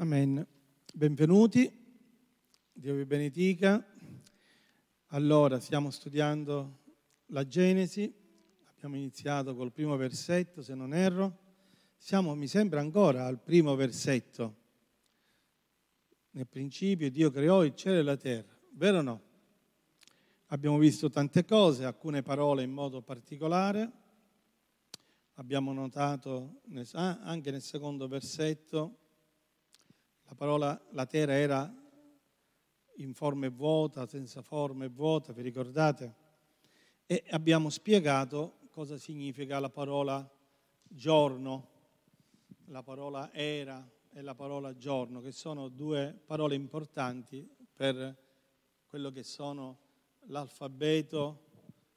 Amen. Benvenuti, Dio vi benedica. Allora, stiamo studiando la Genesi, abbiamo iniziato col primo versetto, se non erro. Siamo, mi sembra, ancora al primo versetto. Nel principio Dio creò il cielo e la terra, vero o no? Abbiamo visto tante cose, alcune parole in modo particolare. Abbiamo notato anche nel secondo versetto la parola la terra era in forma e vuota, senza forma e vuota, vi ricordate? E abbiamo spiegato cosa significa la parola giorno, la parola era e la parola giorno, che sono due parole importanti per quello che sono l'alfabeto,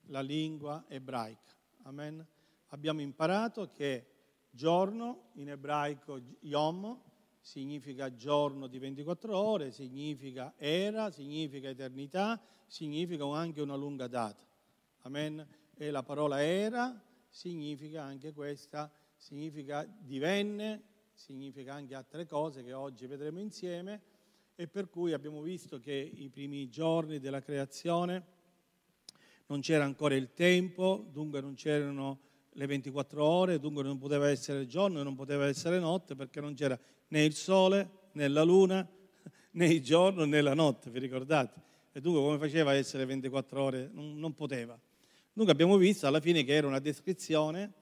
la lingua ebraica. Amen. Abbiamo imparato che giorno in ebraico yom significa giorno di 24 ore, significa era, significa eternità, significa anche una lunga data. Amen. E la parola era significa anche questa, significa divenne, significa anche altre cose che oggi vedremo insieme e per cui abbiamo visto che i primi giorni della creazione non c'era ancora il tempo, dunque non c'erano le 24 ore, dunque non poteva essere giorno e non poteva essere notte perché non c'era né il sole, né la luna, né il giorno, né la notte, vi ricordate? E dunque come faceva a essere 24 ore? Non, non poteva. Dunque abbiamo visto alla fine che era una descrizione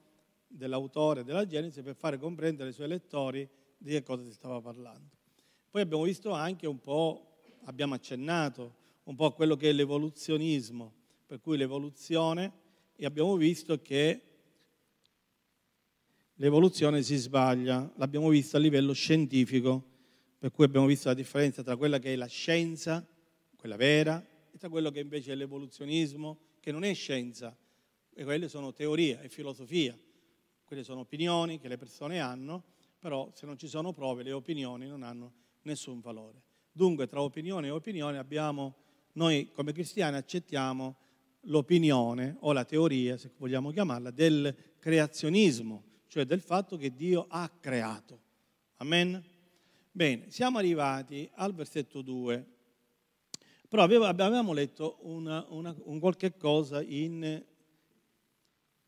dell'autore della Genesi per fare comprendere ai suoi lettori di che cosa si stava parlando. Poi abbiamo visto anche un po', abbiamo accennato un po' a quello che è l'evoluzionismo, per cui l'evoluzione, e abbiamo visto che l'evoluzione si sbaglia, l'abbiamo visto a livello scientifico, per cui abbiamo visto la differenza tra quella che è la scienza, quella vera, e tra quello che invece è l'evoluzionismo, che non è scienza, e quelle sono teoria e filosofia, quelle sono opinioni che le persone hanno, però se non ci sono prove le opinioni non hanno nessun valore. Dunque tra opinione e opinione abbiamo, noi come cristiani accettiamo l'opinione o la teoria, se vogliamo chiamarla, del creazionismo, cioè del fatto che Dio ha creato. Amen? Bene, siamo arrivati al versetto 2, però avevamo letto una, una, un qualche cosa in...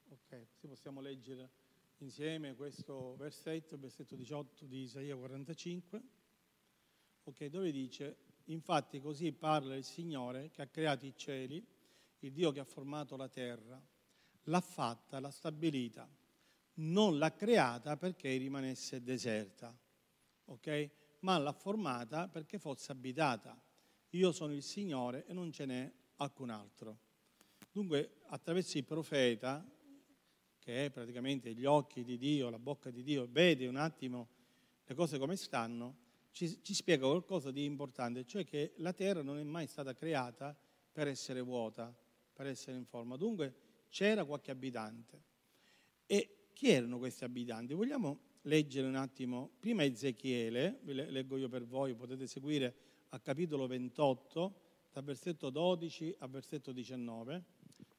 Ok, possiamo leggere insieme questo versetto, il versetto 18 di Isaia 45, ok, dove dice, infatti così parla il Signore che ha creato i cieli, il Dio che ha formato la terra, l'ha fatta, l'ha stabilita non l'ha creata perché rimanesse deserta, ok? Ma l'ha formata perché fosse abitata. Io sono il Signore e non ce n'è alcun altro. Dunque, attraverso il profeta, che è praticamente gli occhi di Dio, la bocca di Dio, vede un attimo le cose come stanno, ci, ci spiega qualcosa di importante, cioè che la terra non è mai stata creata per essere vuota, per essere in forma. Dunque c'era qualche abitante. E chi erano questi abitanti? Vogliamo leggere un attimo, prima Ezechiele, vi leggo io per voi, potete seguire a capitolo 28, dal versetto 12 al versetto 19,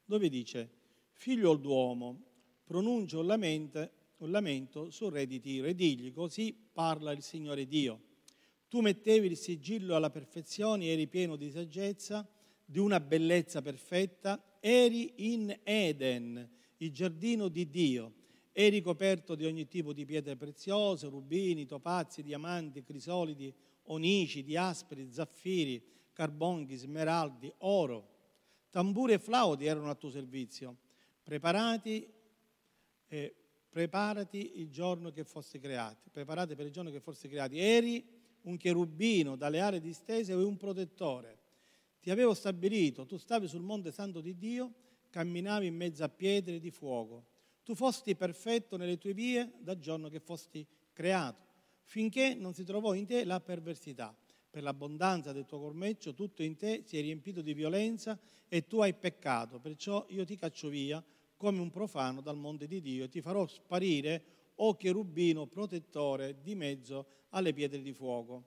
dove dice, figlio d'uomo, pronuncia un lamento, un lamento sul re di Tiro e digli, così parla il Signore Dio. Tu mettevi il sigillo alla perfezione, eri pieno di saggezza, di una bellezza perfetta, eri in Eden, il giardino di Dio è ricoperto di ogni tipo di pietre preziose, rubini, topazi, diamanti, crisolidi, onici, diasperi, zaffiri, carbonghi, smeraldi, oro. Tamburi e flauti erano a tuo servizio. Preparati, eh, preparati il giorno che fossi creati. Preparati per il giorno che fossi creati. Eri un cherubino dalle ali distese e un protettore. Ti avevo stabilito, tu stavi sul monte santo di Dio, camminavi in mezzo a pietre di fuoco tu fosti perfetto nelle tue vie dal giorno che fosti creato, finché non si trovò in te la perversità. Per l'abbondanza del tuo cormeccio tutto in te si è riempito di violenza e tu hai peccato, perciò io ti caccio via come un profano dal monte di Dio e ti farò sparire, o cherubino protettore, di mezzo alle pietre di fuoco.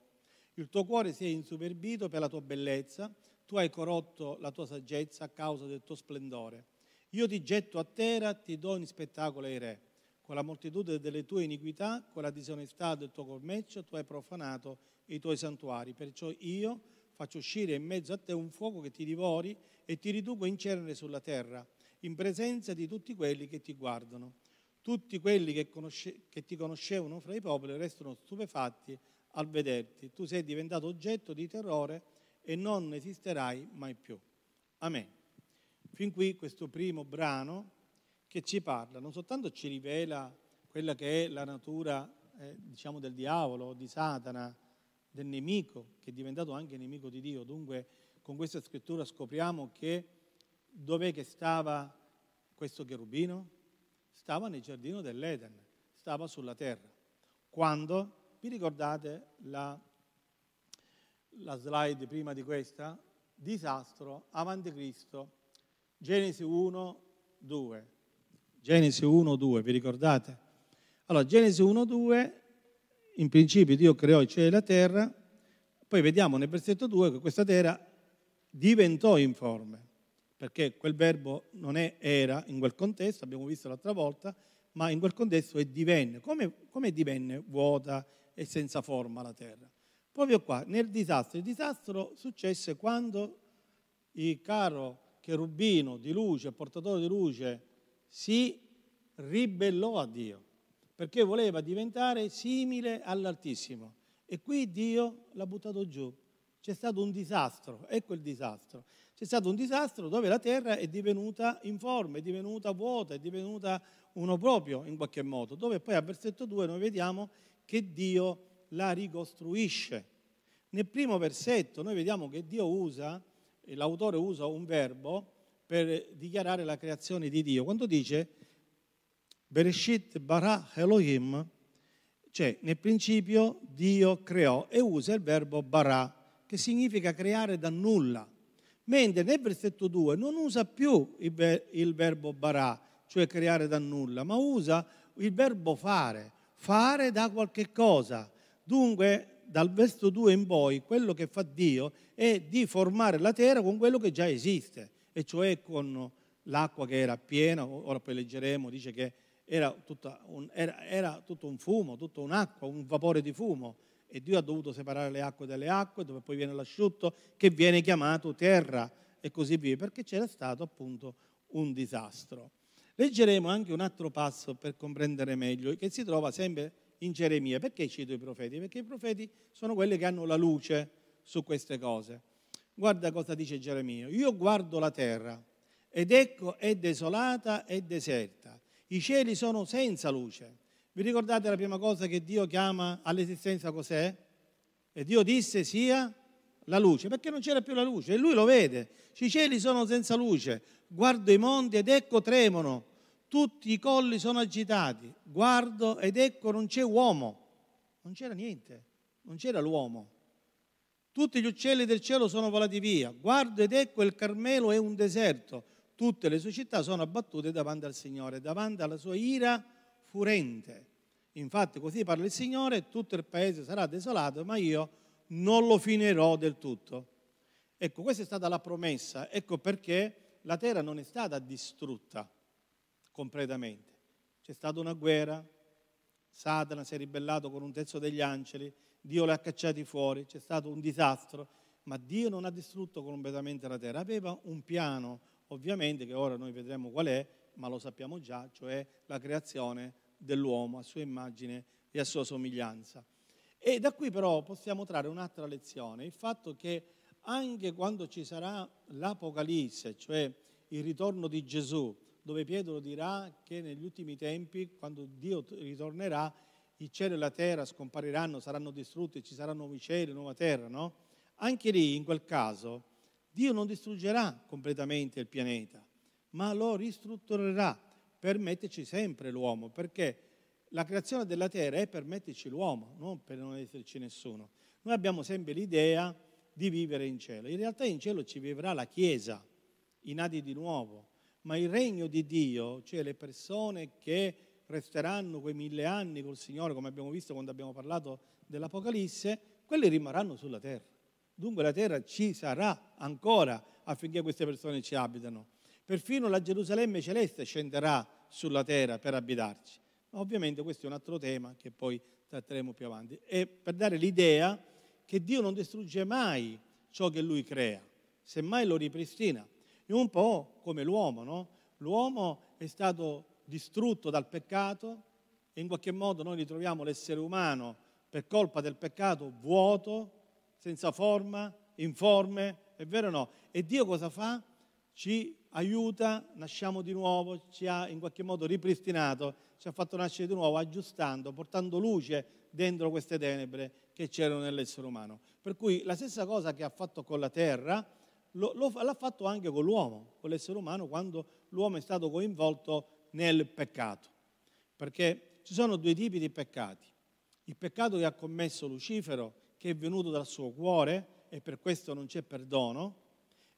Il tuo cuore si è insuperbito per la tua bellezza, tu hai corrotto la tua saggezza a causa del tuo splendore. Io ti getto a terra, ti do in spettacolo ai re. con la moltitudine delle tue iniquità, con la disonestà del tuo commercio, tu hai profanato i tuoi santuari. Perciò io faccio uscire in mezzo a te un fuoco che ti divori e ti riduco in cenere sulla terra, in presenza di tutti quelli che ti guardano. Tutti quelli che, conosce, che ti conoscevano fra i popoli restano stupefatti al vederti. Tu sei diventato oggetto di terrore e non esisterai mai più. Amen. Fin qui questo primo brano che ci parla, non soltanto ci rivela quella che è la natura eh, diciamo del diavolo, di Satana, del nemico, che è diventato anche nemico di Dio. Dunque con questa scrittura scopriamo che dov'è che stava questo cherubino? Stava nel giardino dell'Eden, stava sulla terra. Quando, vi ricordate la, la slide prima di questa? Disastro, avanti Cristo, Genesi 1, 2. Genesi 1, 2, vi ricordate? Allora, Genesi 1, 2, in principio Dio creò il cielo e la terra, poi vediamo nel versetto 2 che questa terra diventò informe, perché quel verbo non è era in quel contesto, abbiamo visto l'altra volta, ma in quel contesto è divenne. Come, come divenne vuota e senza forma la terra? Proprio qua, nel disastro. Il disastro successe quando il caro cherubino di luce, portatore di luce, si ribellò a Dio, perché voleva diventare simile all'Altissimo. E qui Dio l'ha buttato giù. C'è stato un disastro, ecco il disastro. C'è stato un disastro dove la terra è divenuta informe, è divenuta vuota, è divenuta uno proprio in qualche modo, dove poi a versetto 2 noi vediamo che Dio la ricostruisce. Nel primo versetto noi vediamo che Dio usa, l'autore usa un verbo per dichiarare la creazione di Dio. Quando dice Bereshit bara Elohim, cioè nel principio Dio creò e usa il verbo bara, che significa creare da nulla. Mentre nel versetto 2 non usa più il, verbo bara, cioè creare da nulla, ma usa il verbo fare, fare da qualche cosa. Dunque, dal versetto 2 in poi, quello che fa Dio è di formare la terra con quello che già esiste, e cioè con l'acqua che era piena, ora poi leggeremo, dice che era, un, era, era tutto un fumo, tutta un'acqua, un vapore di fumo, e Dio ha dovuto separare le acque dalle acque, dove poi viene l'asciutto, che viene chiamato terra e così via, perché c'era stato appunto un disastro. Leggeremo anche un altro passo per comprendere meglio, che si trova sempre in Geremia. Perché cito i profeti? Perché i profeti sono quelli che hanno la luce su queste cose. Guarda cosa dice Geremia. Io guardo la terra ed ecco è desolata e deserta. I cieli sono senza luce vi ricordate la prima cosa che Dio chiama all'esistenza cos'è? E Dio disse sia la luce, perché non c'era più la luce e lui lo vede. I cieli sono senza luce, guardo i monti ed ecco tremono, tutti i colli sono agitati, guardo ed ecco non c'è uomo, non c'era niente, non c'era l'uomo. Tutti gli uccelli del cielo sono volati via, guardo ed ecco il Carmelo è un deserto, tutte le sue città sono abbattute davanti al Signore, davanti alla sua ira furente. Infatti così parla il Signore, tutto il paese sarà desolato, ma io non lo finirò del tutto. Ecco, questa è stata la promessa, ecco perché la terra non è stata distrutta completamente. C'è stata una guerra, Satana si è ribellato con un terzo degli angeli, Dio li ha cacciati fuori, c'è stato un disastro, ma Dio non ha distrutto completamente la terra, aveva un piano, ovviamente, che ora noi vedremo qual è, ma lo sappiamo già, cioè la creazione dell'uomo a sua immagine e a sua somiglianza. E da qui però possiamo trarre un'altra lezione, il fatto che anche quando ci sarà l'Apocalisse, cioè il ritorno di Gesù, dove Pietro dirà che negli ultimi tempi, quando Dio ritornerà, il cielo e la terra scompariranno, saranno distrutti, ci saranno nuovi cieli, nuova terra, no? Anche lì, in quel caso, Dio non distruggerà completamente il pianeta, ma lo ristrutturerà per metterci sempre l'uomo, perché la creazione della terra è per metterci l'uomo, non per non esserci nessuno. Noi abbiamo sempre l'idea di vivere in cielo. In realtà in cielo ci vivrà la Chiesa, i nati di nuovo, ma il regno di Dio, cioè le persone che resteranno quei mille anni col Signore, come abbiamo visto quando abbiamo parlato dell'Apocalisse, quelli rimarranno sulla terra. Dunque la terra ci sarà ancora affinché queste persone ci abitano. Perfino la Gerusalemme celeste scenderà sulla terra per abitarci. Ovviamente questo è un altro tema che poi tratteremo più avanti. È per dare l'idea che Dio non distrugge mai ciò che Lui crea, semmai lo ripristina. Un po' come l'uomo, no? L'uomo è stato distrutto dal peccato e in qualche modo noi ritroviamo l'essere umano per colpa del peccato vuoto, senza forma, informe, è vero o no? E Dio cosa fa? Ci aiuta, nasciamo di nuovo, ci ha in qualche modo ripristinato, ci ha fatto nascere di nuovo, aggiustando, portando luce dentro queste tenebre che c'erano nell'essere umano. Per cui la stessa cosa che ha fatto con la terra, lo, lo, l'ha fatto anche con l'uomo, con l'essere umano, quando l'uomo è stato coinvolto nel peccato. Perché ci sono due tipi di peccati. Il peccato che ha commesso Lucifero, che è venuto dal suo cuore e per questo non c'è perdono,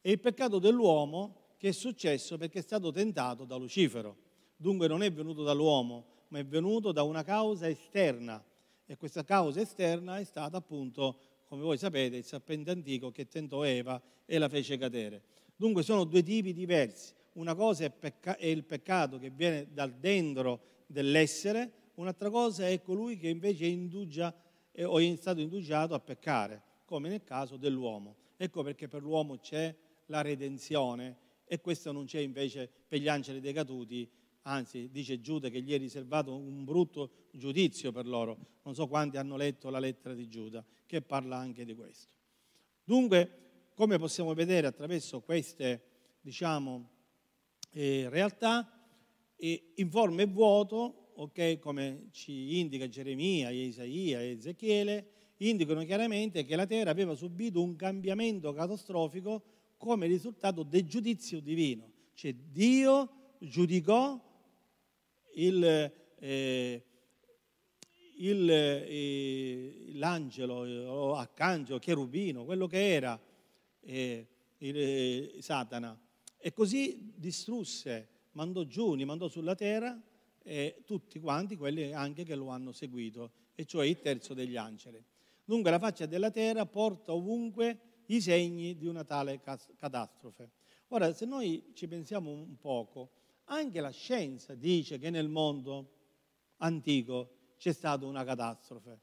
e il peccato dell'uomo che è successo perché è stato tentato da Lucifero. Dunque non è venuto dall'uomo, ma è venuto da una causa esterna. E questa causa esterna è stata appunto, come voi sapete, il serpente antico che tentò Eva e la fece cadere. Dunque sono due tipi diversi. Una cosa è, pecca- è il peccato che viene dal dentro dell'essere, un'altra cosa è colui che invece indugia eh, o è stato indugiato a peccare, come nel caso dell'uomo. Ecco perché per l'uomo c'è la redenzione e questo non c'è invece per gli angeli decaduti, anzi dice Giuda che gli è riservato un brutto giudizio per loro. Non so quanti hanno letto la lettera di Giuda che parla anche di questo. Dunque, come possiamo vedere attraverso queste, diciamo, eh, realtà, eh, in forma e vuoto, okay, come ci indica Geremia, Isaia e Ezechiele, indicano chiaramente che la terra aveva subito un cambiamento catastrofico come risultato del giudizio divino. Cioè Dio giudicò il, eh, il, eh, l'angelo o arcangelo, cherubino, quello che era eh, il, eh, Satana, e così distrusse, mandò giù, li mandò sulla terra tutti quanti quelli anche che lo hanno seguito, e cioè il terzo degli angeli. Dunque la faccia della terra porta ovunque i segni di una tale catastrofe. Ora, se noi ci pensiamo un poco, anche la scienza dice che nel mondo antico c'è stata una catastrofe.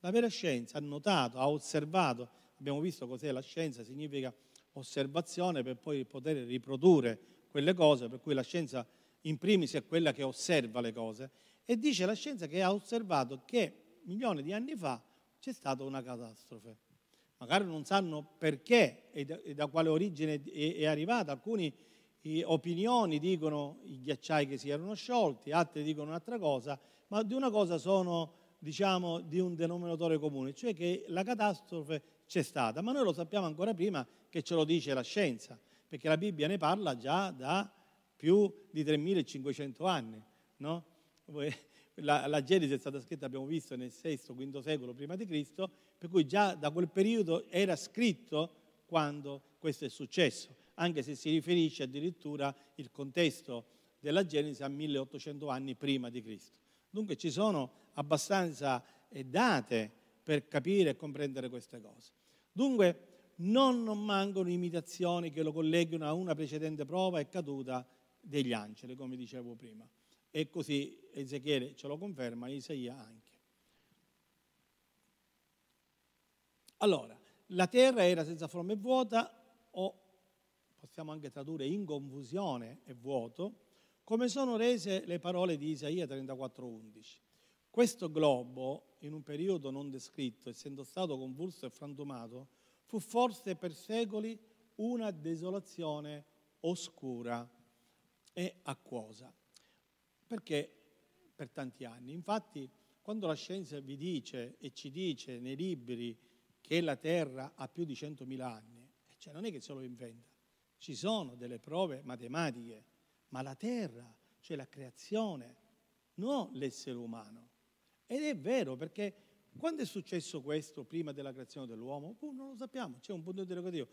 La vera scienza ha notato, ha osservato, abbiamo visto cos'è la scienza, significa osservazione per poi poter riprodurre quelle cose, per cui la scienza in primis è quella che osserva le cose, e dice la scienza che ha osservato che milioni di anni fa c'è stata una catastrofe magari non sanno perché e da, e da quale origine è, è arrivata. Alcune opinioni dicono i ghiacciai che si erano sciolti, altri dicono un'altra cosa, ma di una cosa sono diciamo di un denominatore comune, cioè che la catastrofe c'è stata, ma noi lo sappiamo ancora prima che ce lo dice la scienza, perché la Bibbia ne parla già da più di 3500 anni, no? La, la, Genesi è stata scritta, abbiamo visto, nel VI-V secolo prima di Cristo, per cui già da quel periodo era scritto quando questo è successo, anche se si riferisce addirittura il contesto della Genesi a 1800 anni prima di Cristo. Dunque ci sono abbastanza eh, date per capire e comprendere queste cose. Dunque non mancano imitazioni che lo colleghino a una precedente prova e caduta degli angeli, come dicevo prima. E così Ezechiele ce lo conferma, Isaia anche. Allora, la terra era senza forma e vuota, o possiamo anche tradurre in confusione e vuoto, come sono rese le parole di Isaia 34:11. Questo globo, in un periodo non descritto, essendo stato convulso e frantumato, fu forse per secoli una desolazione oscura e acquosa. Perché per tanti anni? Infatti, quando la scienza vi dice e ci dice nei libri che la Terra ha più di 100.000 anni, cioè non è che se lo inventa, ci sono delle prove matematiche, ma la Terra, cioè la creazione, non l'essere umano. Ed è vero perché quando è successo questo prima della creazione dell'uomo? Uh, non lo sappiamo, c'è un punto interrogativo.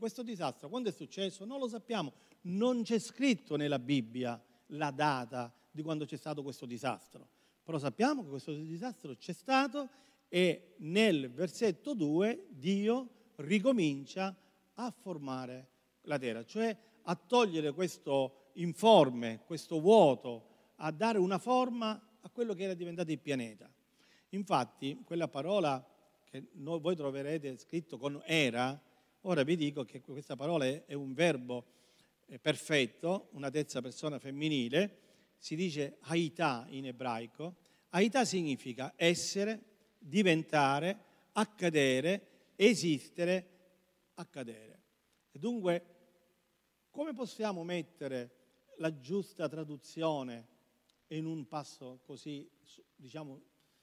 Questo disastro, quando è successo? Non lo sappiamo. Non c'è scritto nella Bibbia la data di quando c'è stato questo disastro. Però sappiamo che questo disastro c'è stato e nel versetto 2 Dio ricomincia a formare la terra, cioè a togliere questo informe, questo vuoto, a dare una forma a quello che era diventato il pianeta. Infatti, quella parola che voi troverete scritto con era, ora vi dico che questa parola è un verbo eh, perfetto, una terza persona femminile, si dice haità in ebraico. Haità significa essere, diventare, accadere, esistere, accadere. E dunque, come possiamo mettere la giusta traduzione in un passo così, diciamo,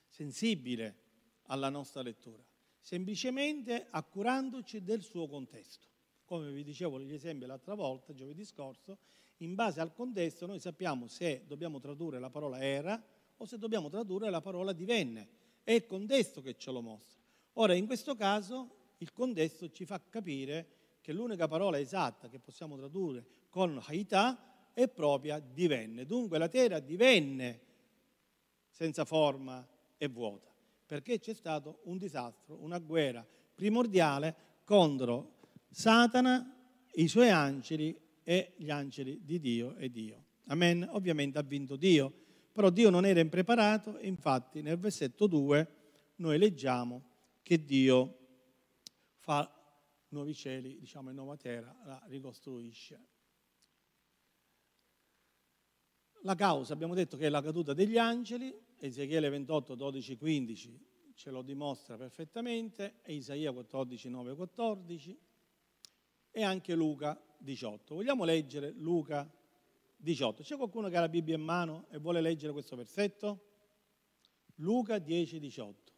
sensibile alla nostra lettura? Semplicemente accurandoci del suo contesto. Come vi dicevo gli esempi l'altra volta, giovedì scorso, in base al contesto noi sappiamo se dobbiamo tradurre la parola era o se dobbiamo tradurre la parola divenne. È il contesto che ce lo mostra. Ora, in questo caso, il contesto ci fa capire che l'unica parola esatta che possiamo tradurre con haità è propria divenne. Dunque la terra divenne senza forma e vuota, perché c'è stato un disastro, una guerra primordiale contro Satana, i suoi angeli e gli angeli di Dio e Dio. Amen. Ovviamente ha vinto Dio, però Dio non era impreparato infatti nel versetto 2 noi leggiamo che Dio fa nuovi cieli, diciamo e nuova terra, la ricostruisce. La causa, abbiamo detto che è la caduta degli angeli, Ezechiele 28, 12, 15 ce lo dimostra perfettamente, e Isaia 14, 9, 14 e anche Luca 18. Vogliamo leggere Luca 18? C'è qualcuno che ha la Bibbia in mano e vuole leggere questo versetto? Luca 10, 18.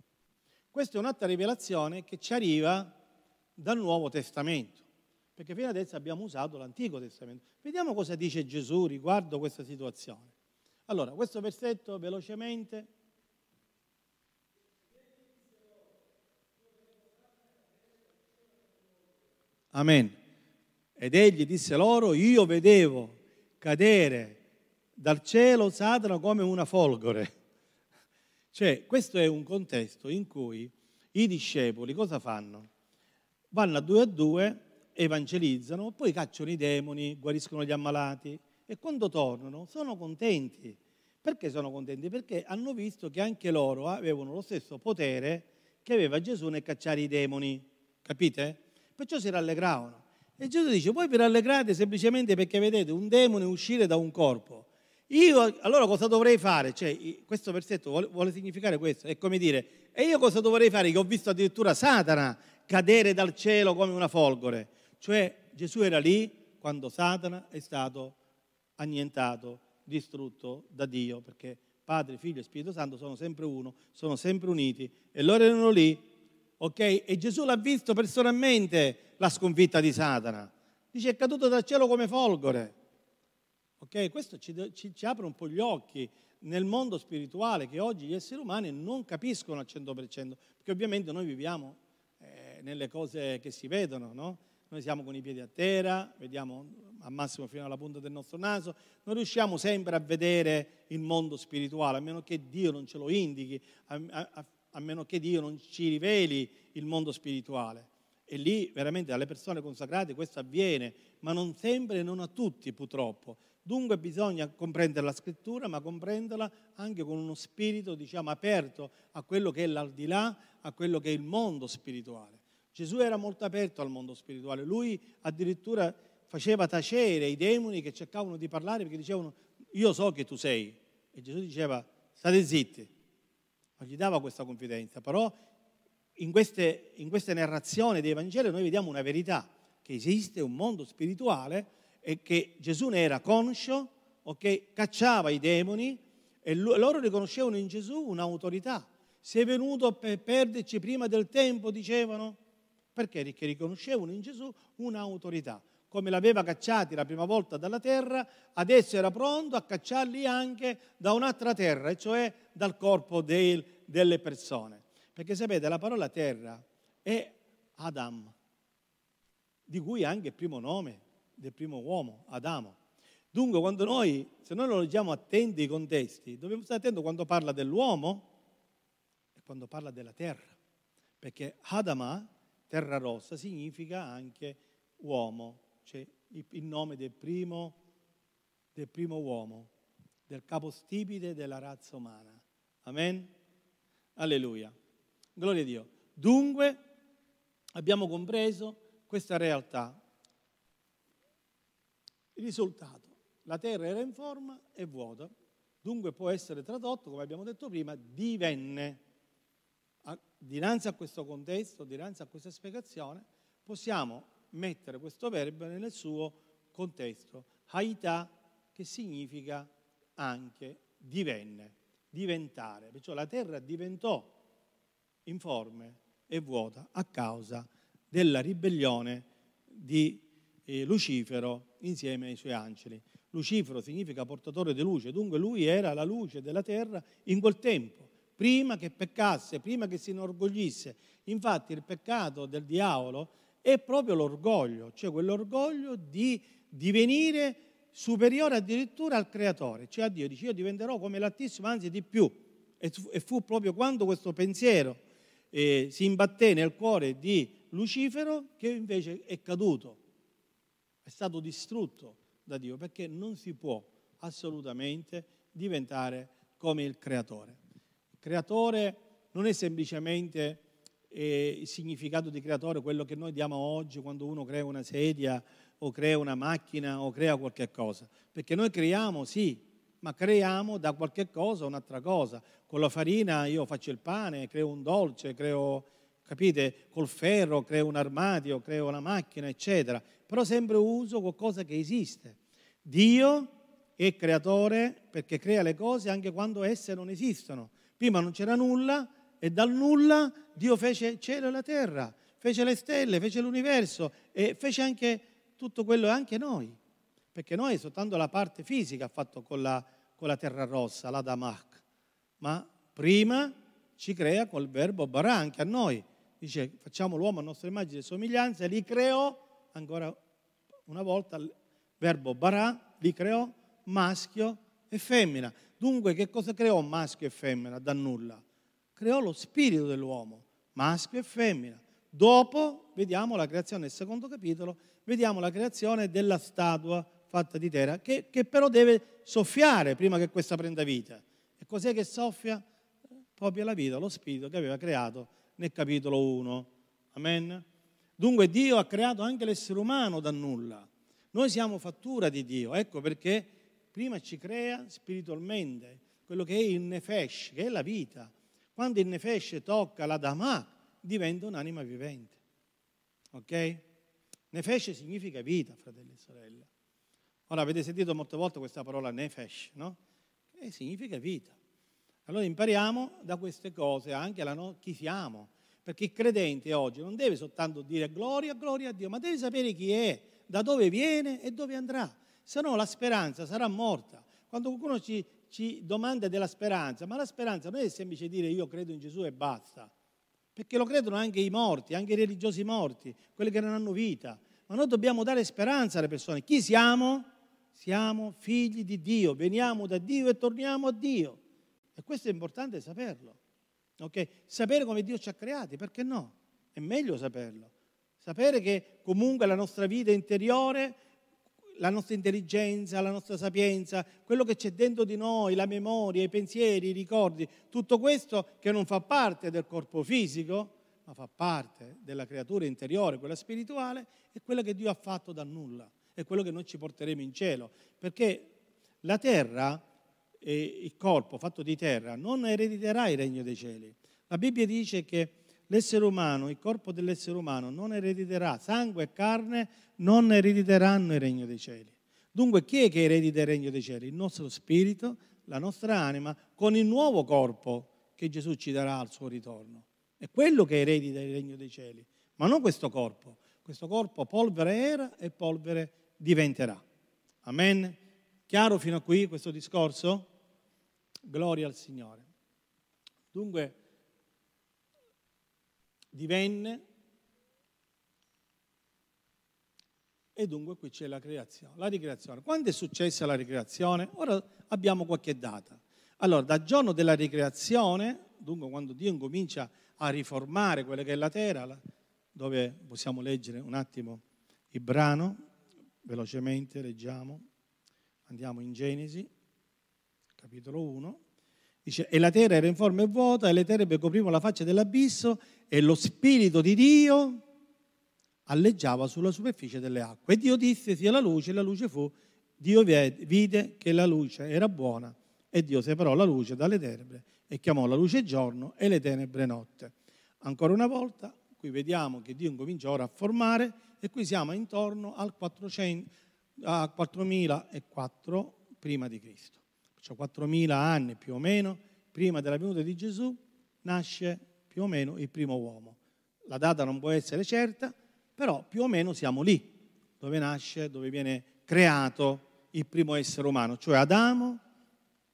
Questa è un'altra rivelazione che ci arriva dal Nuovo Testamento, perché fino adesso abbiamo usato l'Antico Testamento. Vediamo cosa dice Gesù riguardo questa situazione. Allora, questo versetto velocemente. Amen. Ed egli disse loro, io vedevo cadere dal cielo Satana come una folgore. Cioè, questo è un contesto in cui i discepoli cosa fanno? Vanno a due a due, evangelizzano, poi cacciano i demoni, guariscono gli ammalati e quando tornano sono contenti. Perché sono contenti? Perché hanno visto che anche loro avevano lo stesso potere che aveva Gesù nel cacciare i demoni. Capite? Perciò si rallegravano. E Gesù dice, voi vi rallegrate semplicemente perché vedete un demone uscire da un corpo. Io allora cosa dovrei fare? Cioè, questo versetto vuole, vuole, significare questo, è come dire, e io cosa dovrei fare? Che ho visto addirittura Satana cadere dal cielo come una folgore. Cioè Gesù era lì quando Satana è stato annientato, distrutto da Dio, perché Padre, Figlio e Spirito Santo sono sempre uno, sono sempre uniti e loro erano lì, ok? E Gesù l'ha visto personalmente la sconfitta di Satana. Dice è caduto dal cielo come folgore. Okay? Questo ci, ci, ci, apre un po' gli occhi nel mondo spirituale che oggi gli esseri umani non capiscono al 100%, perché ovviamente noi viviamo nelle cose che si vedono, no? Noi siamo con i piedi a terra, vediamo al massimo fino alla punta del nostro naso, non riusciamo sempre a vedere il mondo spirituale, a meno che Dio non ce lo indichi, a, a, a meno che Dio non ci riveli il mondo spirituale. E lì veramente alle persone consacrate questo avviene, ma non sempre e non a tutti purtroppo. Dunque bisogna comprendere la scrittura, ma comprenderla anche con uno spirito, diciamo, aperto a quello che è l'aldilà, a quello che è il mondo spirituale. Gesù era molto aperto al mondo spirituale, lui addirittura faceva tacere i demoni che cercavano di parlare perché dicevano io so che tu sei. E Gesù diceva state zitti. Non gli dava questa confidenza, però in queste, in queste narrazioni dei Vangeli noi vediamo una verità, che esiste un mondo spirituale e che Gesù ne era conscio, okay? cacciava i demoni e loro riconoscevano in Gesù un'autorità. Sei venuto per perderci prima del tempo, dicevano, perché? Perché riconoscevano in Gesù un'autorità. Come l'aveva cacciati la prima volta dalla terra, adesso era pronto a cacciarli anche da un'altra terra, e cioè dal corpo del, delle persone. Perché sapete, la parola terra è Adam, di cui anche il primo nome del primo uomo, Adamo. Dunque, quando noi, se noi lo leggiamo attenti i contesti, dobbiamo stare attenti quando parla dell'uomo e quando parla della terra. Perché Adama, terra rossa, significa anche uomo, cioè il nome del primo, del primo uomo. del capostipite della razza umana. Amen? Alleluia. Gloria a Dio. Dunque abbiamo compreso questa realtà. Il risultato, la terra era in forma e vuota, dunque può essere tradotto, come abbiamo detto prima, divenne. Dinanzi a questo contesto, dinanzi a questa spiegazione, possiamo mettere questo verbo nel suo contesto. Haità, che significa anche divenne, diventare. Perciò la terra diventò informe e vuota a causa della ribellione di eh, Lucifero insieme ai suoi angeli. Lucifero significa portatore di luce, dunque lui era la luce della terra in quel tempo, prima che peccasse, prima che si inorgoglisse. Infatti il peccato del diavolo è proprio l'orgoglio, cioè quell'orgoglio di divenire superiore addirittura al creatore, cioè a Dio. Dice io diventerò come l'Altissimo, anzi di più. E fu proprio quando questo pensiero eh, si imbatté nel cuore di Lucifero che invece è caduto, è stato distrutto da Dio, perché non si può assolutamente diventare come il creatore. Creatore non è semplicemente eh, il significato di creatore, quello che noi diamo oggi quando uno crea una sedia o crea una macchina o crea qualche cosa, perché noi creiamo sì, ma creiamo da qualche cosa un'altra cosa. Con la farina io faccio il pane, creo un dolce, creo, capite, col ferro creo un armadio, creo una macchina, eccetera. Però sempre uso qualcosa che esiste. Dio è creatore perché crea le cose anche quando esse non esistono. Prima non c'era nulla e dal nulla Dio fece cielo e la terra, fece le stelle, fece l'universo e fece anche tutto quello anche noi. Perché noi soltanto la parte fisica ha fatto con la, con la terra rossa, la Damach, ma prima ci crea col verbo barà anche a noi. Dice facciamo l'uomo a nostra immagine e somiglianza e li creò, ancora una volta il verbo barà, li creò maschio e femmina. Dunque che cosa creò maschio e femmina da nulla? Creò lo spirito dell'uomo, maschio e femmina. Dopo vediamo la creazione nel secondo capitolo, vediamo la creazione della statua fatta di terra, che, che però deve soffiare prima che questa prenda vita. E cos'è che soffia? Proprio la vita, lo spirito che aveva creato nel capitolo 1. Amen? Dunque Dio ha creato anche l'essere umano da nulla. Noi siamo fattura di Dio, ecco perché prima ci crea spiritualmente, quello che è il nefesh, che è la vita. Quando il nefesh tocca la dama, diventa un'anima vivente. Ok? Nefesh significa vita, fratelli e sorelle. Ora avete sentito molte volte questa parola nefesh, no? Che significa vita. Allora impariamo da queste cose anche no- chi siamo, perché il credente oggi non deve soltanto dire gloria, gloria a Dio, ma deve sapere chi è, da dove viene e dove andrà. Se no la speranza sarà morta. Quando qualcuno ci, ci domanda della speranza, ma la speranza non è semplice dire io credo in Gesù e basta, perché lo credono anche i morti, anche i religiosi morti, quelli che non hanno vita. Ma noi dobbiamo dare speranza alle persone. Chi siamo? Siamo figli di Dio, veniamo da Dio e torniamo a Dio. E questo è importante saperlo. Okay? Sapere come Dio ci ha creati, perché no? È meglio saperlo. Sapere che comunque la nostra vita interiore, la nostra intelligenza, la nostra sapienza, quello che c'è dentro di noi, la memoria, i pensieri, i ricordi, tutto questo che non fa parte del corpo fisico, ma fa parte della creatura interiore, quella spirituale, è quella che Dio ha fatto da nulla è quello che noi ci porteremo in cielo, perché la terra, il corpo fatto di terra, non erediterà il regno dei cieli. La Bibbia dice che l'essere umano, il corpo dell'essere umano non erediterà, sangue e carne non erediteranno il regno dei cieli. Dunque chi è che eredita il regno dei cieli? Il nostro spirito, la nostra anima, con il nuovo corpo che Gesù ci darà al suo ritorno. È quello che eredita il regno dei cieli, ma non questo corpo. Questo corpo polvere era e polvere diventerà. Amen? Chiaro fino a qui questo discorso? Gloria al Signore. Dunque, divenne e dunque qui c'è la creazione, la ricreazione. Quando è successa la ricreazione? Ora abbiamo qualche data. Allora, dal giorno della ricreazione, dunque quando Dio incomincia a riformare quella che è la terra, dove possiamo leggere un attimo il brano, velocemente leggiamo, andiamo in Genesi, capitolo 1, dice, e la terra era informe e vuota, e le tenebre coprivano la faccia dell'abisso, e lo Spirito di Dio alleggiava sulla superficie delle acque. E Dio disse sia la luce, e la luce fu. Dio vide che la luce era buona, e Dio separò la luce dalle tenebre, e chiamò la luce giorno e le tenebre notte. Ancora una volta, qui vediamo che Dio incomincia ora a formare, e qui siamo intorno al 400, a 4004 prima di Cristo. Cioè 4000 anni più o meno prima della venuta di Gesù nasce più o meno il primo uomo. La data non può essere certa, però più o meno siamo lì, dove nasce, dove viene creato il primo essere umano, cioè Adamo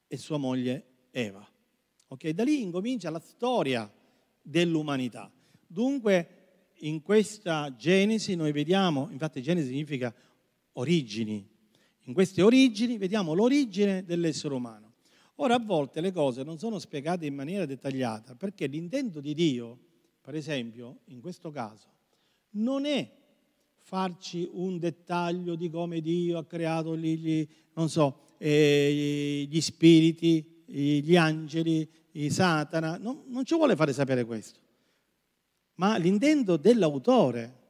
e sua moglie Eva. Ok, da lì incomincia la storia dell'umanità. Dunque, in questa Genesi noi vediamo, infatti Genesi significa origini, in queste origini vediamo l'origine dell'essere umano. Ora a volte le cose non sono spiegate in maniera dettagliata perché l'intento di Dio, per esempio, in questo caso, non è farci un dettaglio di come Dio ha creato gli, so, eh, gli spiriti, gli angeli, Satana, non, non ci vuole fare sapere questo. Ma l'intento dell'autore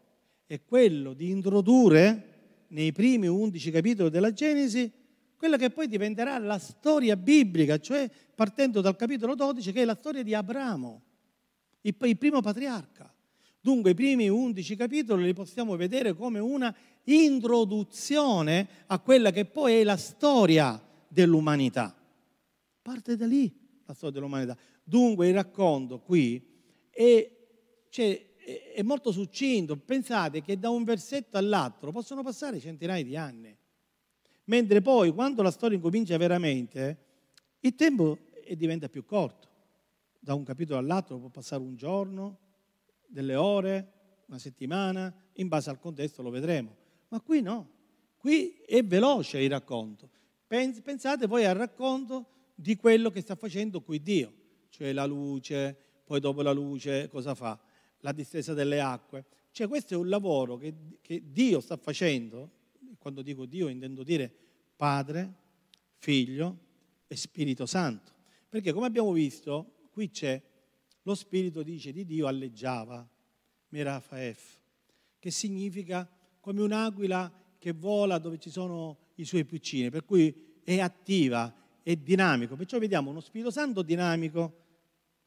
è quello di introdurre nei primi undici capitoli della Genesi quella che poi diventerà la storia biblica, cioè partendo dal capitolo 12 che è la storia di Abramo, il, il primo patriarca. Dunque i primi undici capitoli li possiamo vedere come una introduzione a quella che poi è la storia dell'umanità. Parte da lì la storia dell'umanità. Dunque il racconto qui è, cioè, è molto succinto. Pensate che da un versetto all'altro possono passare centinaia di anni. Mentre poi, quando la storia incomincia veramente, il tempo diventa più corto. Da un capitolo all'altro può passare un giorno, delle ore, una settimana, in base al contesto lo vedremo. Ma qui no, qui è veloce il racconto. Pensate poi al racconto di quello che sta facendo qui Dio, cioè la luce, poi dopo la luce cosa fa? La distesa delle acque. Cioè questo è un lavoro che, che Dio sta facendo, quando dico Dio intendo dire Padre, Figlio e Spirito Santo. Perché come abbiamo visto, qui c'è lo Spirito dice di Dio alleggiava, Merafaef, che significa come un'aquila che vola dove ci sono i suoi piccini, per cui è attiva, è dinamico. Perciò vediamo uno Spirito Santo dinamico,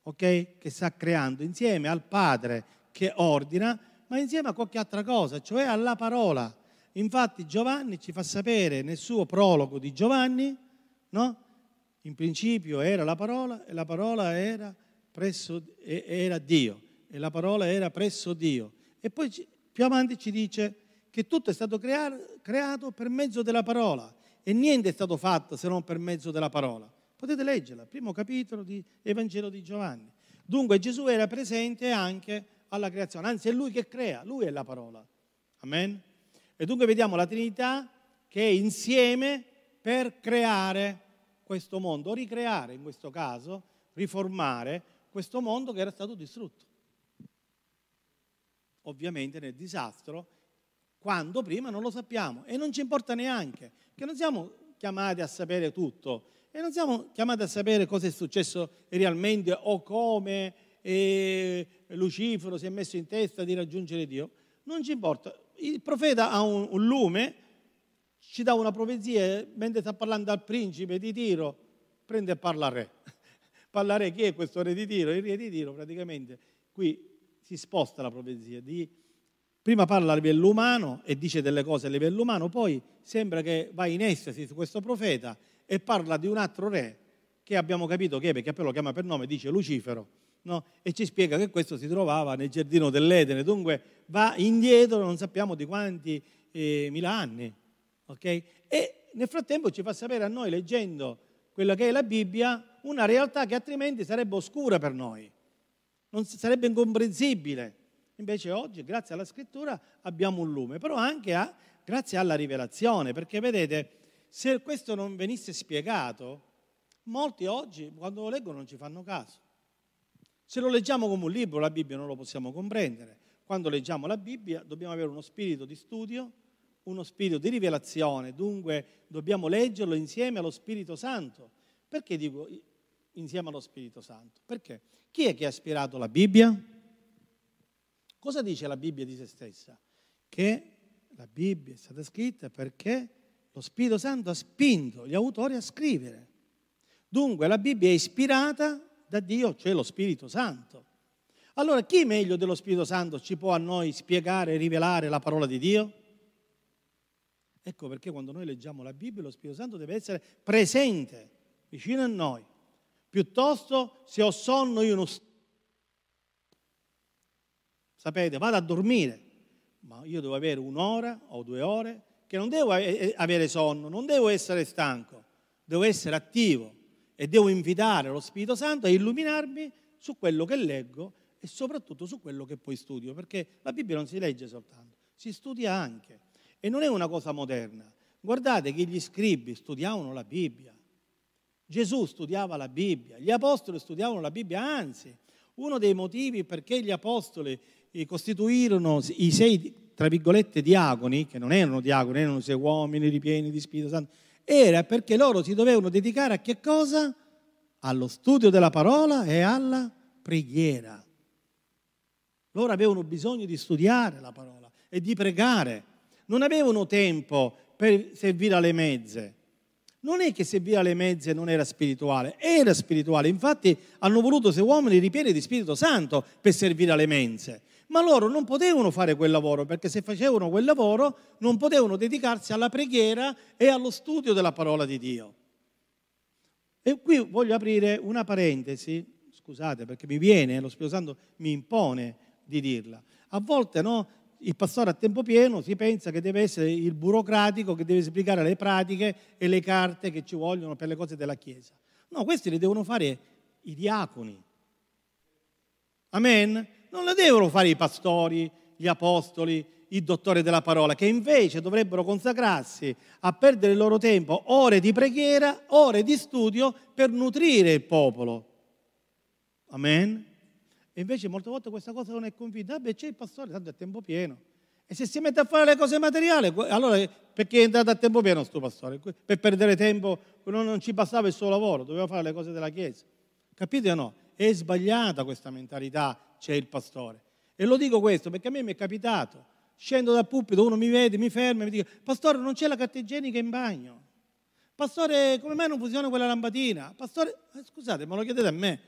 ok? Che sta creando insieme al Padre che ordina, ma insieme a qualche altra cosa, cioè alla parola. Infatti Giovanni ci fa sapere nel suo prologo di Giovanni, no? In principio era la parola e la parola era, presso, era Dio e la parola era presso Dio. E poi più avanti ci dice che tutto è stato creato per mezzo della parola e niente è stato fatto se non per mezzo della parola. Potete leggerla, primo capitolo di Evangelo di Giovanni. Dunque Gesù era presente anche alla creazione, anzi è lui che crea, lui è la parola. Amen? E dunque vediamo la Trinità che è insieme per creare questo mondo, ricreare in questo caso, riformare questo mondo che era stato distrutto. Ovviamente nel disastro, quando prima non lo sappiamo e non ci importa neanche, che non siamo chiamati a sapere tutto, e non siamo chiamati a sapere cosa è successo realmente o come eh, Lucifero si è messo in testa di raggiungere Dio. Non ci importa. Il profeta ha un, un lume, ci dà una profezia, mentre sta parlando al principe di Tiro, prende e parla al re. parla al re, chi è questo re di Tiro? Il re di Tiro praticamente, qui si sposta la profezia. Di, prima parla a livello umano e dice delle cose a livello umano, poi sembra che va in estasi su questo profeta e parla di un altro re che abbiamo capito che è, perché poi lo chiama per nome, dice Lucifero, no? e ci spiega che questo si trovava nel giardino dell'Edene, dunque va indietro non sappiamo di quanti eh, mila anni. Okay? E nel frattempo ci fa sapere a noi, leggendo quella che è la Bibbia, una realtà che altrimenti sarebbe oscura per noi, non sarebbe incomprensibile. Invece oggi, grazie alla scrittura, abbiamo un lume, però anche a, grazie alla rivelazione, perché vedete, se questo non venisse spiegato, molti oggi quando lo leggono non ci fanno caso. Se lo leggiamo come un libro, la Bibbia non lo possiamo comprendere. Quando leggiamo la Bibbia dobbiamo avere uno spirito di studio, uno spirito di rivelazione, dunque dobbiamo leggerlo insieme allo Spirito Santo Perché dico insieme allo Spirito Santo? Perché chi è che ha ispirato la Bibbia? Cosa dice la Bibbia di se stessa? Che la Bibbia è stata scritta perché lo Spirito Santo ha spinto gli autori a scrivere. Dunque la Bibbia è ispirata da Dio, cioè lo Spirito Santo. Allora chi meglio dello Spirito Santo ci può a noi spiegare e rivelare la parola di Dio? Ecco perché quando noi leggiamo la Bibbia lo Spirito Santo deve essere presente, vicino a noi. Piuttosto se ho sonno io non. Sapete, vado a dormire, ma io devo avere un'ora o due ore che non devo avere sonno, non devo essere stanco, devo essere attivo e devo invitare lo Spirito Santo a illuminarmi su quello che leggo e soprattutto su quello che poi studio, perché la Bibbia non si legge soltanto, si studia anche e non è una cosa moderna. Guardate che gli scribi studiavano la Bibbia, Gesù studiava la Bibbia, gli apostoli studiavano la Bibbia, anzi, uno dei motivi perché gli apostoli costituirono i sei, tra virgolette, diaconi, che non erano diaconi, erano sei uomini ripieni di Spirito Santo, era perché loro si dovevano dedicare a che cosa? Allo studio della parola e alla preghiera. Loro avevano bisogno di studiare la parola e di pregare. Non avevano tempo per servire alle mezze. Non è che servire alle mezze non era spirituale, era spirituale. Infatti hanno voluto sei uomini ripieni di Spirito Santo per servire alle mense ma loro non potevano fare quel lavoro perché se facevano quel lavoro non potevano dedicarsi alla preghiera e allo studio della parola di Dio. E qui voglio aprire una parentesi, scusate perché mi viene, lo Spirito Santo mi impone di dirla. A volte no, il pastore a tempo pieno si pensa che deve essere il burocratico che deve spiegare le pratiche e le carte che ci vogliono per le cose della Chiesa. No, questi li devono fare i diaconi. Amen? Non le devono fare i pastori, gli apostoli, i dottori della parola, che invece dovrebbero consacrarsi a perdere il loro tempo, ore di preghiera, ore di studio per nutrire il popolo. Amen? E invece molte volte questa cosa non è convinta. Vabbè, c'è il pastore, tanto è a tempo pieno. E se si mette a fare le cose materiali, allora perché è entrato a tempo pieno questo pastore? Per perdere tempo non ci bastava il suo lavoro, doveva fare le cose della Chiesa. Capite o no? È sbagliata questa mentalità c'è il pastore. E lo dico questo perché a me mi è capitato. Scendo dal pulpito, uno mi vede, mi ferma e mi dice, pastore non c'è la carta igienica in bagno. Pastore, come mai non funziona quella lampadina? Pastore, eh, scusate, ma lo chiedete a me.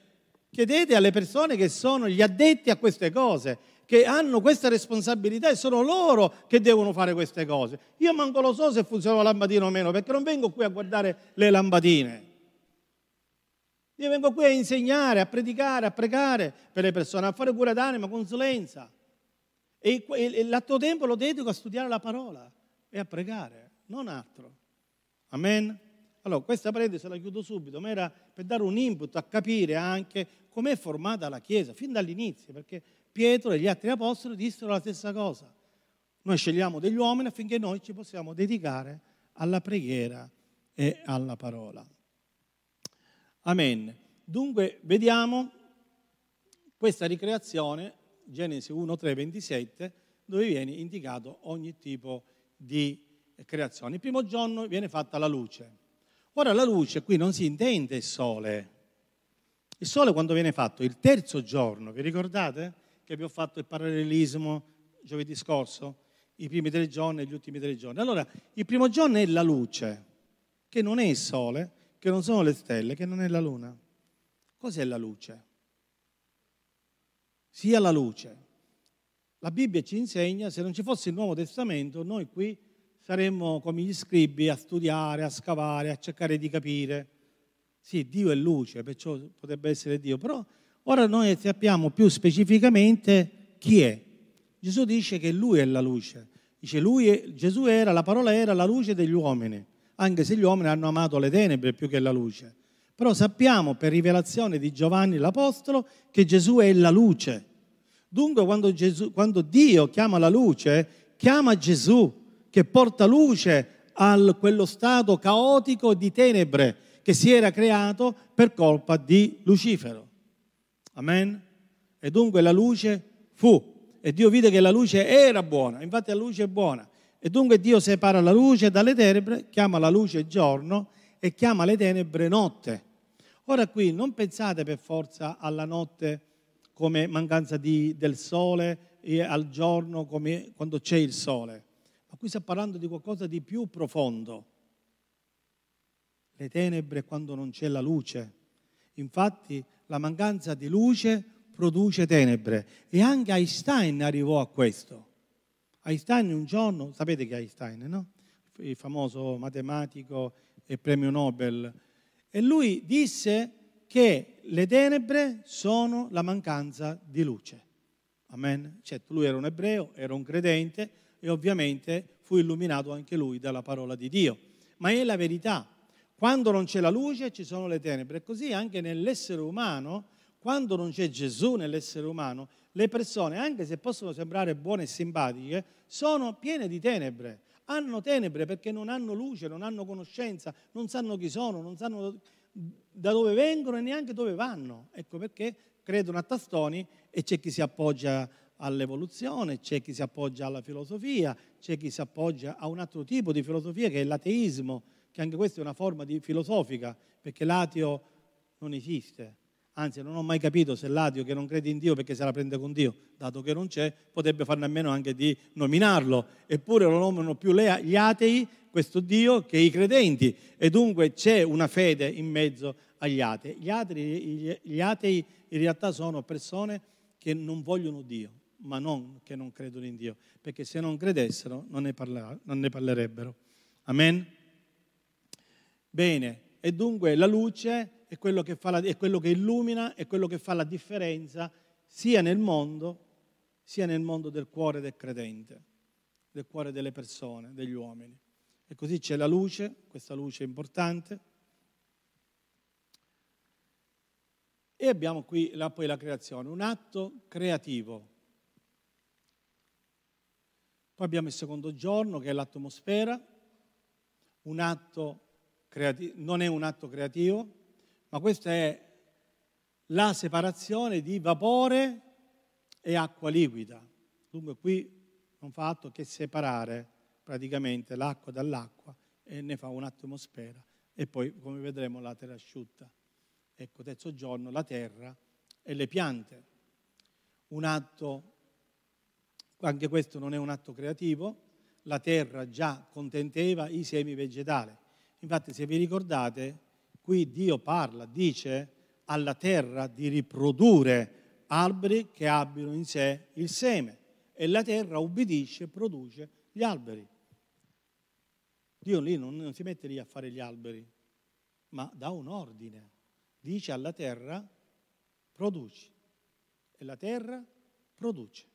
Chiedete alle persone che sono gli addetti a queste cose, che hanno questa responsabilità e sono loro che devono fare queste cose. Io manco lo so se funziona la lampadina o meno, perché non vengo qui a guardare le lampadine. Io vengo qui a insegnare, a predicare, a pregare per le persone, a fare cura d'anima, consulenza. E l'atto tempo lo dedico a studiare la parola e a pregare, non altro. Amen? Allora, questa parentesi la chiudo subito, ma era per dare un input a capire anche com'è formata la Chiesa, fin dall'inizio, perché Pietro e gli altri apostoli dissero la stessa cosa. Noi scegliamo degli uomini affinché noi ci possiamo dedicare alla preghiera e alla parola. Amen. Dunque vediamo questa ricreazione, Genesi 1, 3, 27, dove viene indicato ogni tipo di creazione. Il primo giorno viene fatta la luce. Ora la luce qui non si intende il sole. Il sole quando viene fatto? Il terzo giorno, vi ricordate che vi ho fatto il parallelismo giovedì scorso? I primi tre giorni e gli ultimi tre giorni. Allora, il primo giorno è la luce, che non è il sole, che non sono le stelle, che non è la luna. Cos'è la luce? Sia la luce. La Bibbia ci insegna, se non ci fosse il Nuovo Testamento, noi qui saremmo come gli scribi a studiare, a scavare, a cercare di capire. Sì, Dio è luce, perciò potrebbe essere Dio, però ora noi sappiamo più specificamente chi è. Gesù dice che Lui è la luce. Dice, lui è, Gesù era, la parola era la luce degli uomini anche se gli uomini hanno amato le tenebre più che la luce. Però sappiamo per rivelazione di Giovanni l'Apostolo che Gesù è la luce. Dunque quando, Gesù, quando Dio chiama la luce, chiama Gesù che porta luce a quello stato caotico di tenebre che si era creato per colpa di Lucifero. Amen? E dunque la luce fu. E Dio vide che la luce era buona, infatti la luce è buona. E dunque Dio separa la luce dalle tenebre, chiama la luce giorno e chiama le tenebre notte. Ora qui non pensate per forza alla notte come mancanza di, del sole e al giorno come quando c'è il sole, ma qui sta parlando di qualcosa di più profondo. Le tenebre quando non c'è la luce. Infatti la mancanza di luce produce tenebre e anche Einstein arrivò a questo. Einstein un giorno, sapete che Einstein, no? Il famoso matematico e premio Nobel. E lui disse che le tenebre sono la mancanza di luce. Amen. Certo, lui era un ebreo, era un credente e ovviamente fu illuminato anche lui dalla parola di Dio. Ma è la verità. Quando non c'è la luce ci sono le tenebre. E così anche nell'essere umano, quando non c'è Gesù nell'essere umano, le persone, anche se possono sembrare buone e simpatiche, sono piene di tenebre. Hanno tenebre perché non hanno luce, non hanno conoscenza, non sanno chi sono, non sanno da dove vengono e neanche dove vanno. Ecco perché credono a tastoni e c'è chi si appoggia all'evoluzione, c'è chi si appoggia alla filosofia, c'è chi si appoggia a un altro tipo di filosofia che è l'ateismo, che anche questa è una forma filosofica, perché l'ateo non esiste. Anzi, non ho mai capito se l'ateo che non crede in Dio perché se la prende con Dio, dato che non c'è, potrebbe farne a meno anche di nominarlo. Eppure lo nominano più gli atei, questo Dio, che i credenti. E dunque c'è una fede in mezzo agli atei. Gli atei, gli atei in realtà sono persone che non vogliono Dio, ma non che non credono in Dio, perché se non credessero non ne, parla, non ne parlerebbero. Amen? Bene, e dunque la luce è quello, la, è quello che illumina, è quello che fa la differenza sia nel mondo, sia nel mondo del cuore del credente, del cuore delle persone, degli uomini. E così c'è la luce, questa luce è importante. E abbiamo qui la, poi la creazione, un atto creativo. Poi abbiamo il secondo giorno che è l'atmosfera, un atto creativo, non è un atto creativo, ma questa è la separazione di vapore e acqua liquida. Dunque qui non fa altro che separare praticamente l'acqua dall'acqua e ne fa un'atmosfera e poi come vedremo la terra asciutta. Ecco, terzo giorno la terra e le piante. Un atto, anche questo non è un atto creativo, la terra già contenteva i semi vegetali. Infatti se vi ricordate Qui Dio parla, dice alla terra di riprodurre alberi che abbiano in sé il seme e la terra ubbidisce e produce gli alberi. Dio lì non, non si mette lì a fare gli alberi, ma dà un ordine. Dice alla terra produci e la terra produce.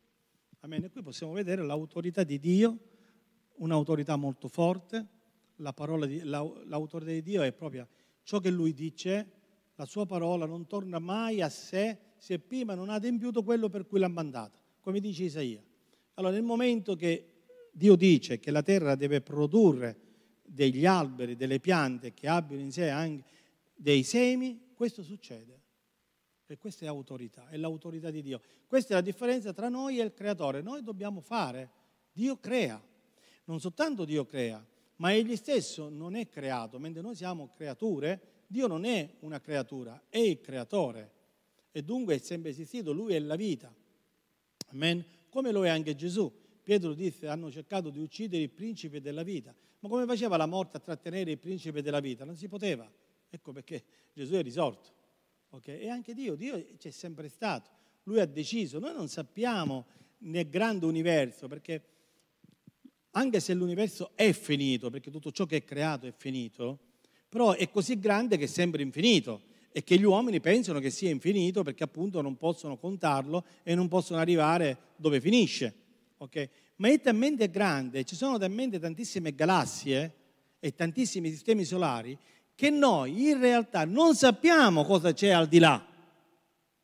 Amen. E qui possiamo vedere l'autorità di Dio, un'autorità molto forte. La di, l'autorità di Dio è proprio ciò che lui dice, la sua parola non torna mai a sé se prima non ha adempiuto quello per cui l'ha mandata, come dice Isaia. Allora nel momento che Dio dice che la terra deve produrre degli alberi, delle piante che abbiano in sé anche dei semi, questo succede. E questa è autorità, è l'autorità di Dio. Questa è la differenza tra noi e il creatore. Noi dobbiamo fare, Dio crea. Non soltanto Dio crea, ma egli stesso non è creato, mentre noi siamo creature, Dio non è una creatura, è il creatore e dunque è sempre esistito, lui è la vita. Amen. Come lo è anche Gesù. Pietro disse, hanno cercato di uccidere il principe della vita. Ma come faceva la morte a trattenere il principe della vita? Non si poteva. Ecco perché Gesù è risorto. Okay? E anche Dio, Dio c'è sempre stato. Lui ha deciso. Noi non sappiamo nel grande universo, perché anche se l'universo è finito, perché tutto ciò che è creato è finito, però è così grande che sembra infinito e che gli uomini pensano che sia infinito perché appunto non possono contarlo e non possono arrivare dove finisce. Okay? Ma è talmente grande, ci sono talmente tantissime galassie e tantissimi sistemi solari che noi in realtà non sappiamo cosa c'è al di là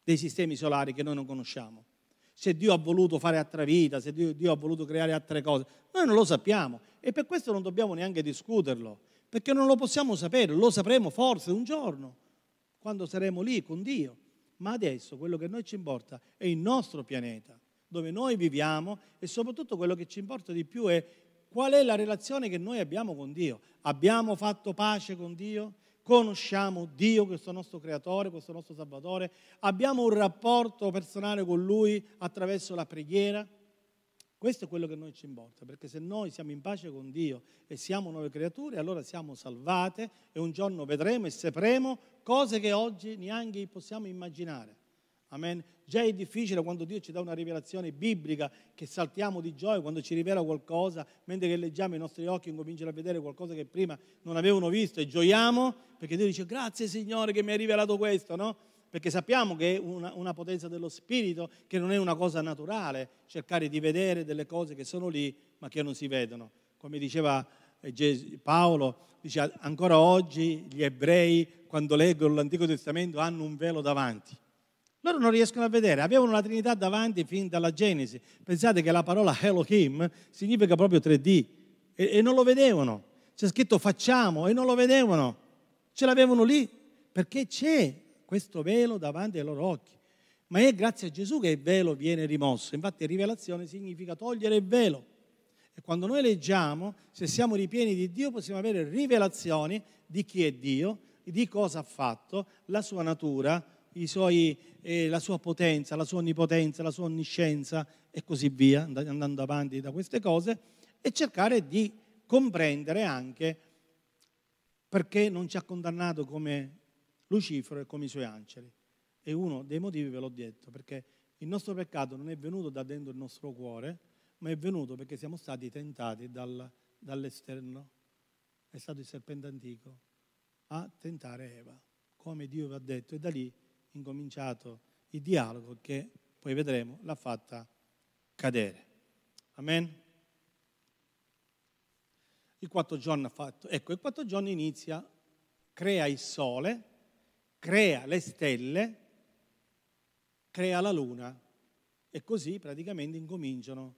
dei sistemi solari che noi non conosciamo se Dio ha voluto fare altra vita, se Dio, Dio ha voluto creare altre cose. Noi non lo sappiamo e per questo non dobbiamo neanche discuterlo, perché non lo possiamo sapere, lo sapremo forse un giorno, quando saremo lì con Dio. Ma adesso quello che noi ci importa è il nostro pianeta, dove noi viviamo e soprattutto quello che ci importa di più è qual è la relazione che noi abbiamo con Dio. Abbiamo fatto pace con Dio? Conosciamo Dio, questo nostro creatore, questo nostro salvatore, abbiamo un rapporto personale con Lui attraverso la preghiera. Questo è quello che a noi ci importa, perché se noi siamo in pace con Dio e siamo nuove creature, allora siamo salvate e un giorno vedremo e sapremo cose che oggi neanche possiamo immaginare. Amen. Già è difficile quando Dio ci dà una rivelazione biblica che saltiamo di gioia quando ci rivela qualcosa, mentre che leggiamo i nostri occhi incominciano a vedere qualcosa che prima non avevano visto e gioiamo perché Dio dice grazie Signore che mi hai rivelato questo, no? Perché sappiamo che è una, una potenza dello Spirito, che non è una cosa naturale cercare di vedere delle cose che sono lì ma che non si vedono. Come diceva eh, Paolo, dice ancora oggi gli ebrei quando leggono l'Antico Testamento hanno un velo davanti loro non riescono a vedere, avevano la Trinità davanti fin dalla Genesi. Pensate che la parola Elohim significa proprio 3D e, e non lo vedevano. C'è scritto facciamo e non lo vedevano. Ce l'avevano lì perché c'è questo velo davanti ai loro occhi. Ma è grazie a Gesù che il velo viene rimosso. Infatti rivelazione significa togliere il velo. E quando noi leggiamo, se siamo ripieni di Dio, possiamo avere rivelazioni di chi è Dio, di cosa ha fatto, la sua natura, suoi, eh, la sua potenza, la sua onnipotenza, la sua onniscienza e così via, andando avanti da queste cose, e cercare di comprendere anche perché non ci ha condannato come Lucifero e come i suoi angeli. E uno dei motivi ve l'ho detto, perché il nostro peccato non è venuto da dentro il nostro cuore, ma è venuto perché siamo stati tentati dal, dall'esterno. È stato il serpente antico a tentare Eva, come Dio vi ha detto, e da lì incominciato il dialogo che poi vedremo l'ha fatta cadere. Amen. Il quattro giorni ha fatto, ecco, il quattro giorni inizia, crea il sole, crea le stelle, crea la luna e così praticamente incominciano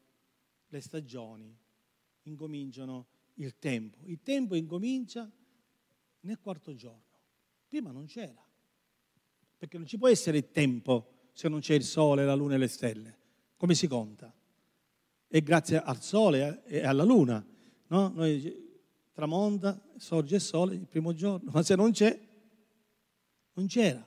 le stagioni, incominciano il tempo. Il tempo incomincia nel quarto giorno. Prima non c'era perché non ci può essere il tempo se non c'è il sole, la luna e le stelle. Come si conta? E grazie al sole e alla luna, no? Noi tramonta, sorge il sole il primo giorno, ma se non c'è, non c'era.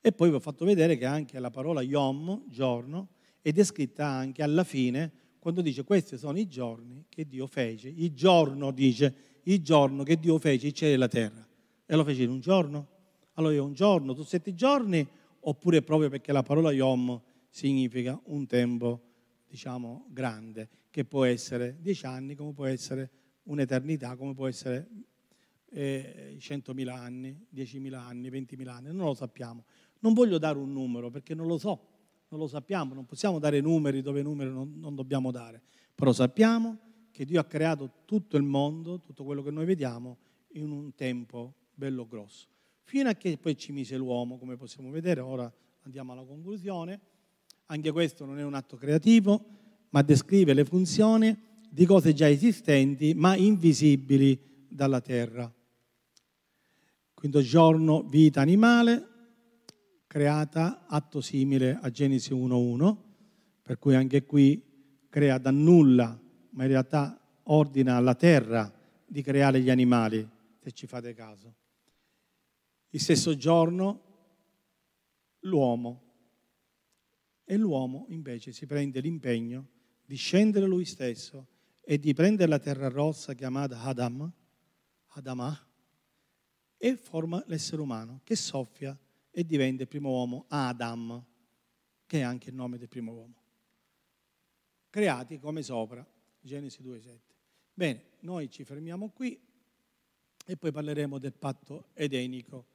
E poi vi ho fatto vedere che anche la parola yom, giorno, è descritta anche alla fine quando dice questi sono i giorni che Dio fece. Il giorno dice, il giorno che Dio fece il cielo e la terra. E lo fece in un giorno? Allora è un giorno, tu sette giorni, oppure proprio perché la parola Yom significa un tempo, diciamo, grande, che può essere dieci anni, come può essere un'eternità, come può essere eh, 100.000 anni, 10.000 anni, 20.000 anni, non lo sappiamo. Non voglio dare un numero perché non lo so, non lo sappiamo, non possiamo dare numeri dove numeri non, non dobbiamo dare, però sappiamo che Dio ha creato tutto il mondo, tutto quello che noi vediamo, in un tempo bello grosso fino a che poi ci mise l'uomo, come possiamo vedere, ora andiamo alla conclusione. Anche questo non è un atto creativo, ma descrive le funzioni di cose già esistenti, ma invisibili dalla terra. Quinto giorno, vita animale, creata, atto simile a Genesi 1.1, per cui anche qui crea da nulla, ma in realtà ordina alla terra di creare gli animali, se ci fate caso. Il stesso giorno l'uomo e l'uomo invece si prende l'impegno di scendere lui stesso e di prendere la terra rossa chiamata Adam, Adamah, e forma l'essere umano che soffia e diventa il primo uomo Adam, che è anche il nome del primo uomo. Creati come sopra, Genesi 2,7. Bene, noi ci fermiamo qui e poi parleremo del patto edenico